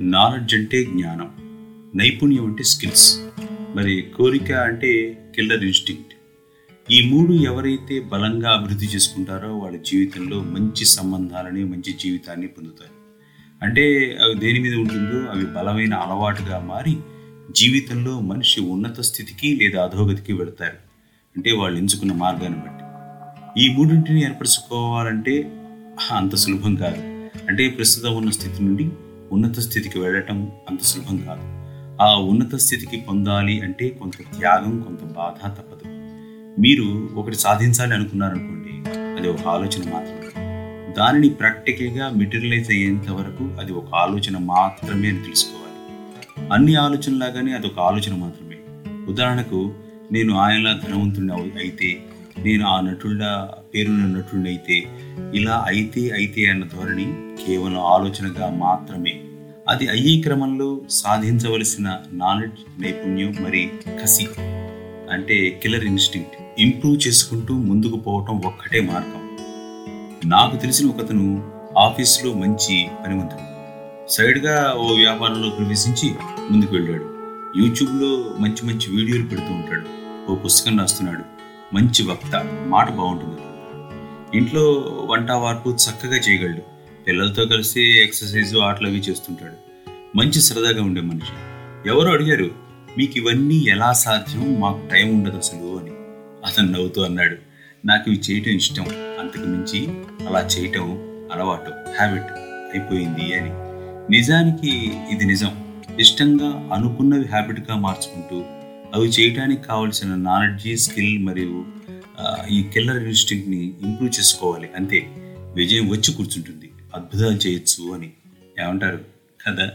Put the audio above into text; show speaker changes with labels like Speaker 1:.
Speaker 1: Knowledge అంటే జ్ఞానం నైపుణ్యం అంటే స్కిల్స్. మరి కోరిక అంటే కిల్లర్ ఇన్స్టింక్ట్. ఈ మూడు ఎవరైతే బలంగా అభివృద్ధి చేసుకుంటారో వాళ్ళ జీవితంలో మంచి సంబంధాలని మంచి జీవితాన్ని పొందుతారు. అంటే అవి దేని మీద ఉంటుందో అవి బలమైన అలవాటుగా మారి జీవితంలో మనిషి ఉన్నత స్థితికి లేదా అధోగతికి వెళతారు. అంటే వాళ్ళు ఎంచుకున్న మార్గాన్ని బట్టి. ఈ మూడింటిని ఏర్పరచుకోవాలంటే అంత సులభం కాదు. అంటే ప్రస్తుతం ఉన్న స్థితి నుండి ఉన్నత స్థితికి వెళ్ళటం అంత సులభం కాదు. ఆ ఉన్నత స్థితికి పొందాలి అంటే కొంత త్యాగం కొంత బాధ తప్పదు. మీరు ఒకటి సాధించాలి అనుకున్నారనుకోండి అది ఒక ఆలోచన మాత్రమే. దానిని ప్రాక్టికల్గా మెటీరియలైజ్ అయ్యేంత వరకు అది ఒక ఆలోచన మాత్రమే అని తెలుసుకోవాలి. అన్ని ఆలోచనలాగానే అది ఒక ఆలోచన మాత్రమే. ఉదాహరణకు నేను ఆయనలా ధనవంతుడిని అయితే నేను ఆ నటుడిలా పేరున్న నటుడిని అయితే ఇలా అయితే అయితే అన్న ధోరణి కేవలం ఆలోచనగా మాత్రమే. అది అయ్యే క్రమంలో సాధించవలసిన నాలెడ్జ్ నైపుణ్యం మరి కసి అంటే కిల్లర్ ఇన్స్టింక్ట్. ఇంప్రూవ్ చేసుకుంటూ ముందుకు పోవటం ఒక్కటే మార్గం. నాకు తెలిసిన ఒకతను ఆఫీస్లో మంచి పనివంతుడు సైడ్గా ఓ వ్యాపారంలో ప్రవేశించి ముందుకు వెళ్ళాడు. యూట్యూబ్లో మంచి మంచి వీడియోలు పెడుతూ ఉంటాడు. ఓ పుస్తకం రాస్తున్నాడు. మంచి వక్త మాట బాగుంటుంది. ఇంట్లో వంట వార్పు చక్కగా చేయగలడు. పిల్లలతో కలిసి ఎక్సర్సైజ్ ఆటలు అవి చేస్తుంటాడు. మంచి సరదాగా ఉండే మనిషి. ఎవరు అడిగారు మీకు ఇవన్నీ ఎలా సాధ్యం? మాకు టైం ఉండదు అసలు అని. అతను నవ్వుతూ అన్నాడు నాకు ఇవి చేయటం ఇష్టం. అంతకు మించి అలా చేయటం అలవాటు హ్యాబిట్ అయిపోయింది అని. నిజానికి ఇది నిజం. ఇష్టంగా అనుకున్నవి హ్యాబిట్గా మార్చుకుంటూ అవి చేయడానికి కావాల్సిన నాలెడ్జీ స్కిల్ మరియు ఈ కిల్లర్ ఇన్స్టింక్ట్ని ఇంప్రూవ్ చేసుకోవాలి. అంతే. విజయం వచ్చి కూర్చుంటుంది. అద్భుతాలు చేయొచ్చు అని. ఏమంటారు? కదా?